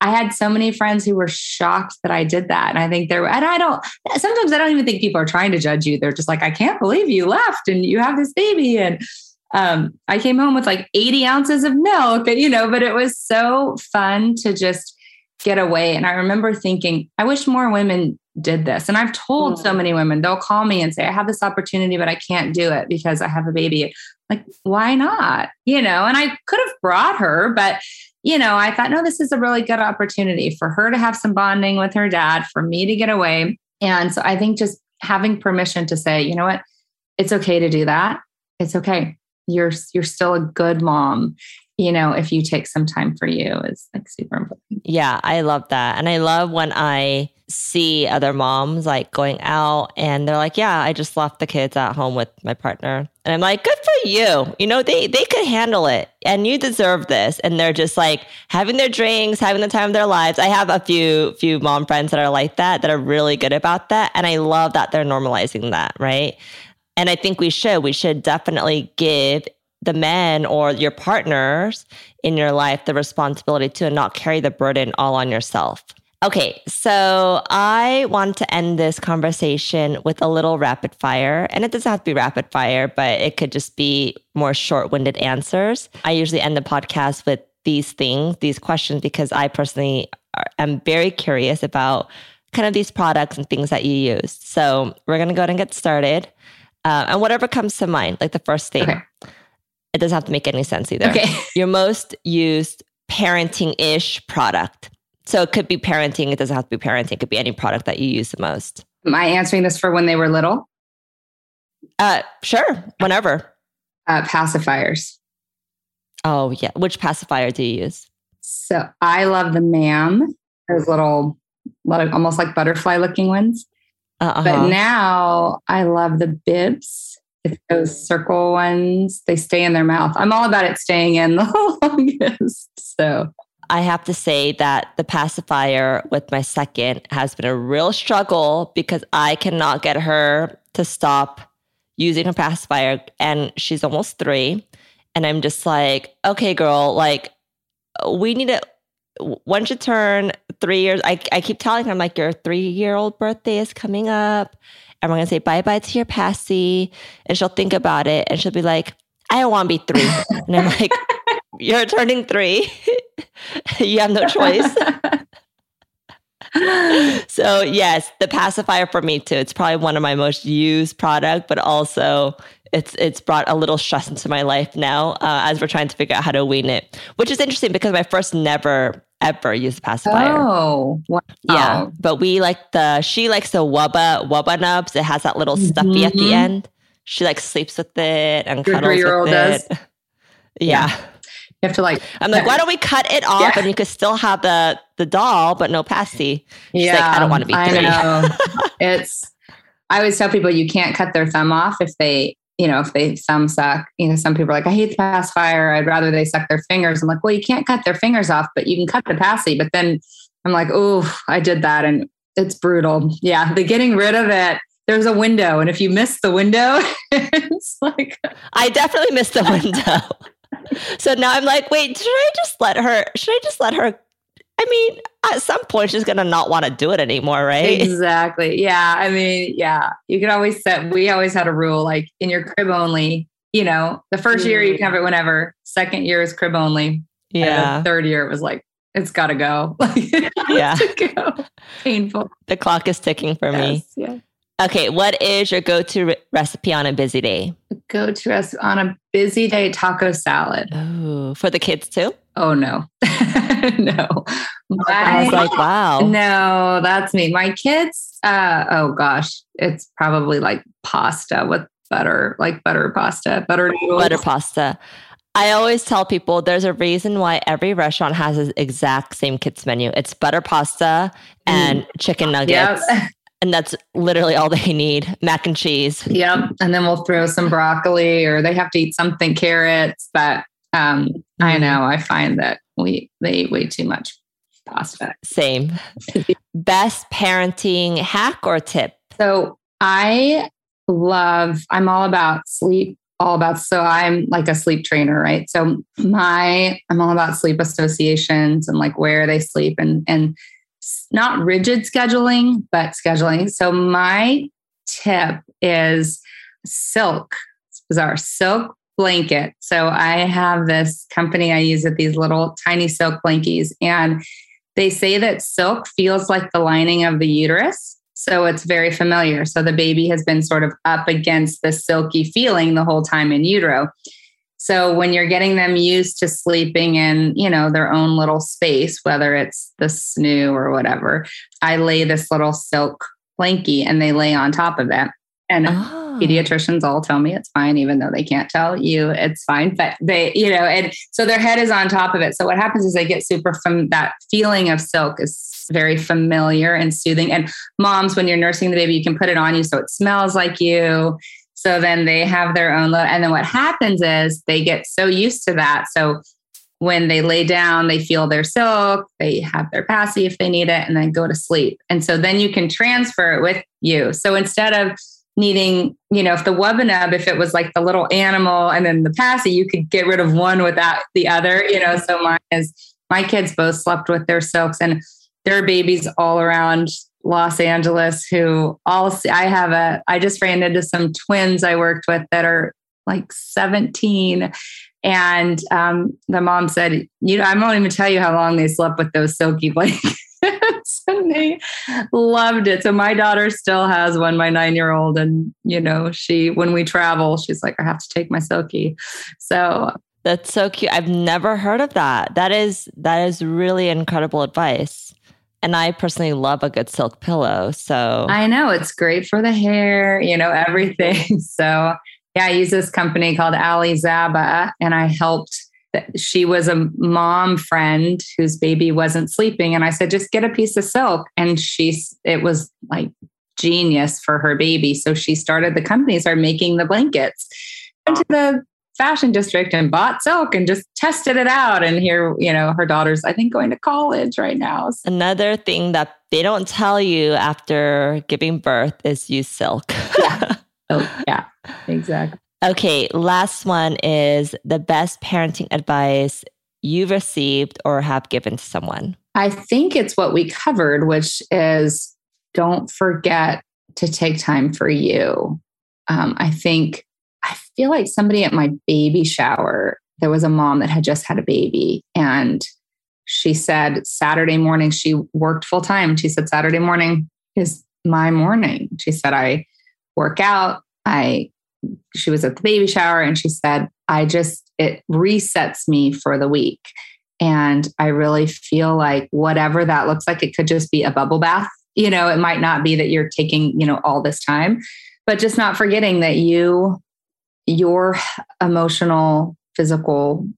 Speaker 3: I had so many friends who were shocked that I did that. And I think there, were and I don't, sometimes I don't even think people are trying to judge you. They're just like, I can't believe you left and you have this baby. And um, I came home with like 80 ounces of milk, you know, but it was so fun to just get away. And I remember thinking, I wish more women did this. And I've told mm. so many women, they'll call me and say, I have this opportunity, but I can't do it because I have a baby. Like, why not? You know, and I could have brought her, but you know, I thought, no, this is a really good opportunity for her to have some bonding with her dad, for me to get away. And so I think just having permission to say, you know what, it's okay to do that. It's okay. You're you're still a good mom. You know, if you take some time for you is like super important.
Speaker 2: Yeah, I love that. And I love when I see other moms like going out and they're like, yeah, I just left the kids at home with my partner. And I'm like, good for you. You know, they they could handle it and you deserve this. And they're just like having their drinks, having the time of their lives. I have a few few mom friends that are like that, that are really good about that. And I love that they're normalizing that, right? And I think we should. We should definitely give the men or your partners in your life the responsibility to not carry the burden all on yourself. Okay, so I want to end this conversation with a little rapid fire. And it doesn't have to be rapid fire, but it could just be more short winded answers. I usually end the podcast with these things, these questions, because I personally am very curious about kind of these products and things that you use. So we're going to go ahead and get started. Uh, and whatever comes to mind, like the first thing. Okay. It doesn't have to make any sense either.
Speaker 3: Okay.
Speaker 2: Your most used parenting ish product. So it could be parenting. It doesn't have to be parenting. It could be any product that you use the most.
Speaker 3: Am I answering this for when they were little?
Speaker 2: Uh, sure. Whenever.
Speaker 3: Uh, pacifiers.
Speaker 2: Oh yeah. Which pacifier do you use?
Speaker 3: So I love the MAM. Those little, little almost like butterfly looking ones. Uh-huh. But now I love the bibs. Those circle ones. They stay in their mouth. I'm all about it staying in the longest. So
Speaker 2: I have to say that the pacifier with my second has been a real struggle because I cannot get her to stop using her pacifier. And she's almost three. And I'm just like, okay, girl, like, we need to, once you turn three years, I, I keep telling her, I'm like, your three year old birthday is coming up. And we're going to say bye bye to your passy. And she'll think about it and she'll be like, I don't want to be three. and I'm like, you're turning three. you have no choice. so yes, the pacifier for me too. It's probably one of my most used product, but also it's it's brought a little stress into my life now uh, as we're trying to figure out how to wean it, which is interesting because my first never ever use pacifier.
Speaker 3: Oh, wow.
Speaker 2: yeah. But we like the she likes the Wubba Wubba nubs. It has that little stuffy mm-hmm. at the mm-hmm. end. She like sleeps with it and Your cuddles with it. Does. Yeah. yeah.
Speaker 3: You have to like.
Speaker 2: I'm like, why don't we cut it off yeah. and you could still have the the doll, but no passy. She's yeah, like, I don't want to be. I know.
Speaker 3: it's. I always tell people you can't cut their thumb off if they, you know, if they thumb suck. You know, some people are like, I hate the pacifier. I'd rather they suck their fingers. I'm like, well, you can't cut their fingers off, but you can cut the passy. But then I'm like, oh, I did that, and it's brutal. Yeah, the getting rid of it there's a window and if you miss the window it's like
Speaker 2: i definitely missed the window so now I'm like, wait, should I just let her? Should I just let her? I mean, at some point, she's gonna not want to do it anymore, right?
Speaker 3: Exactly. Yeah. I mean, yeah. You can always set. We always had a rule like in your crib only. You know, the first year you can have it whenever. Second year is crib only.
Speaker 2: Yeah.
Speaker 3: third year it was like it's got to go.
Speaker 2: Yeah.
Speaker 3: go. Painful.
Speaker 2: The clock is ticking for me.
Speaker 3: Yes, yeah.
Speaker 2: Okay, what is your go-to re- recipe on a busy day?
Speaker 3: Go to us on a busy day, taco salad.
Speaker 2: Oh, for the kids too?
Speaker 3: Oh no, no.
Speaker 2: I was like, wow.
Speaker 3: no, that's me. My kids, uh, oh gosh, it's probably like pasta with butter, like butter pasta, butter noodles.
Speaker 2: butter pasta. I always tell people there's a reason why every restaurant has the exact same kids menu. It's butter pasta and chicken
Speaker 3: Yep.
Speaker 2: And that's literally all they need. Mac and cheese.
Speaker 3: Yep. And then we'll throw some broccoli or they have to eat something carrots. But um, I
Speaker 2: Mm.
Speaker 3: know I find that we they eat way too much pasta.
Speaker 2: Same. Best parenting hack or tip?
Speaker 3: So I love, I'm all about sleep, all about, so I'm like a sleep trainer, right? So my, I'm all about sleep associations and like where they sleep and, and not rigid scheduling, but scheduling. So my tip is silk. It's bizarre. Silk blanket. So I have this company I use with these little tiny silk blankies and they say that silk feels like the lining of the uterus. So it's very familiar. So the baby has been sort of up against the silky feeling the whole time in utero. So when you're getting them used to sleeping in, you know, their own little space, whether it's the snoo or whatever, I lay this little silk blankie and they lay on top of it. And
Speaker 2: Oh.
Speaker 3: pediatricians all tell me it's fine, even though they can't tell you it's fine. But they, you know, and so their head is on top of it. So what happens is they get super from that feeling of silk is very familiar and soothing. And moms, when you're nursing the baby, you can put it on you so it smells like you. So then they have their own little, and then what happens is they get so used to that. So when they lay down, they feel their silk, they have their passy if they need it, and then go to sleep. And so then you can transfer it with you. So instead of needing, you know, if the Wubbanub, if it was like the little animal and then the passy, you could get rid of one without the other, you know. So mine is my kids both slept with their silks and there are babies all around Los Angeles who all I have a I just ran into some twins I worked with that are like 17 and um, the mom said, "You, know I won't even tell you how long they slept with those silky blankets." and they loved it. So my daughter still has one, my nine-year-old, and you know, she when we travel, she's like, "I have to take my silky." So
Speaker 2: That's so cute. I've never heard of that. That is that is really incredible advice. And I personally love a good silk pillow. So
Speaker 3: I know it's great for the hair, you know, everything. So yeah, I use this company called Ali Zaba, and I helped. She was a mom friend whose baby wasn't sleeping, and I said, just get a piece of silk, and she's it was like genius for her baby. So she started the company, started making the blankets. Went to the fashion district and bought silk and just tested it out. And here, you know, her daughter's I think going to college right now.
Speaker 2: Another thing that they don't tell you after giving birth is use silk.
Speaker 3: oh, yeah, exactly.
Speaker 2: okay, last one is the best parenting advice you've received or have given to someone.
Speaker 3: I think it's what we covered, which is don't forget to take time for you. Um, I think, I feel like somebody at my baby shower, there was a mom that had just had a baby and she said Saturday morning, she worked full time. She said, Saturday morning is my morning. She said, I work out. I, she was at the baby shower and she said, I just, it resets me for the week. And I really feel like whatever that looks like, it could just be a bubble bath. You know, it might not be that you're taking, you know, all this time, but just not forgetting that you, your emotional, physical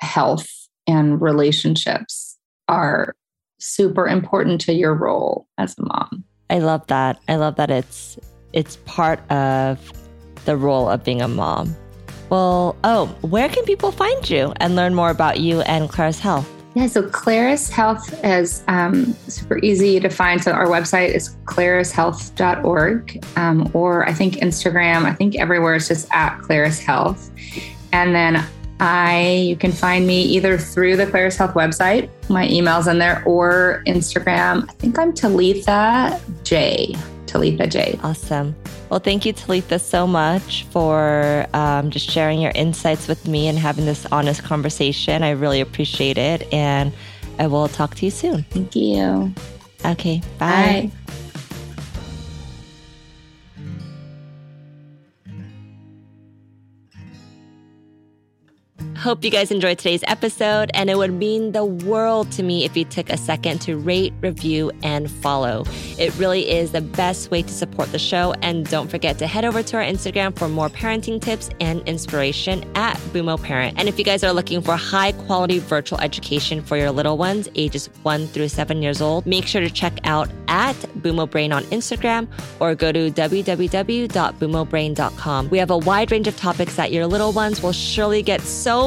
Speaker 3: health and relationships are super important to your role as a mom.
Speaker 2: I love that. I love that it's it's part of the role of being a mom. Well, oh, where can people find you and learn more about you and Claris Health?
Speaker 3: Yeah, so Claris Health is um, super easy to find. So our website is clarishealth.org, um, or I think Instagram, I think everywhere it's just at Claris Health. And then I, you can find me either through the Claris Health website, my email's in there, or Instagram. I think I'm Talitha J. Talitha J.
Speaker 2: Awesome. Well, thank you, Talitha, so much for um, just sharing your insights with me and having this honest conversation. I really appreciate it. And I will talk to you soon.
Speaker 3: Thank you.
Speaker 2: Okay. bye.
Speaker 3: Bye.
Speaker 2: Hope you guys enjoyed today's episode, and it would mean the world to me if you took a second to rate, review, and follow. It really is the best way to support the show. And don't forget to head over to our Instagram for more parenting tips and inspiration at Bumo Parent. And if you guys are looking for high quality virtual education for your little ones, ages one through seven years old, make sure to check out at Bumo Brain on Instagram or go to www.bumobrain.com. We have a wide range of topics that your little ones will surely get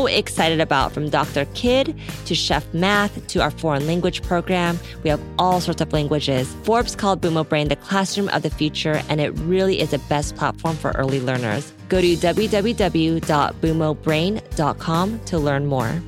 Speaker 2: excited about from Dr. Kid to Chef Math to our foreign language program. We have all sorts of languages. Forbes called Bumo Brain the classroom of the future, and it really is the best platform for early learners. Go to www.bumobrain.com to learn more.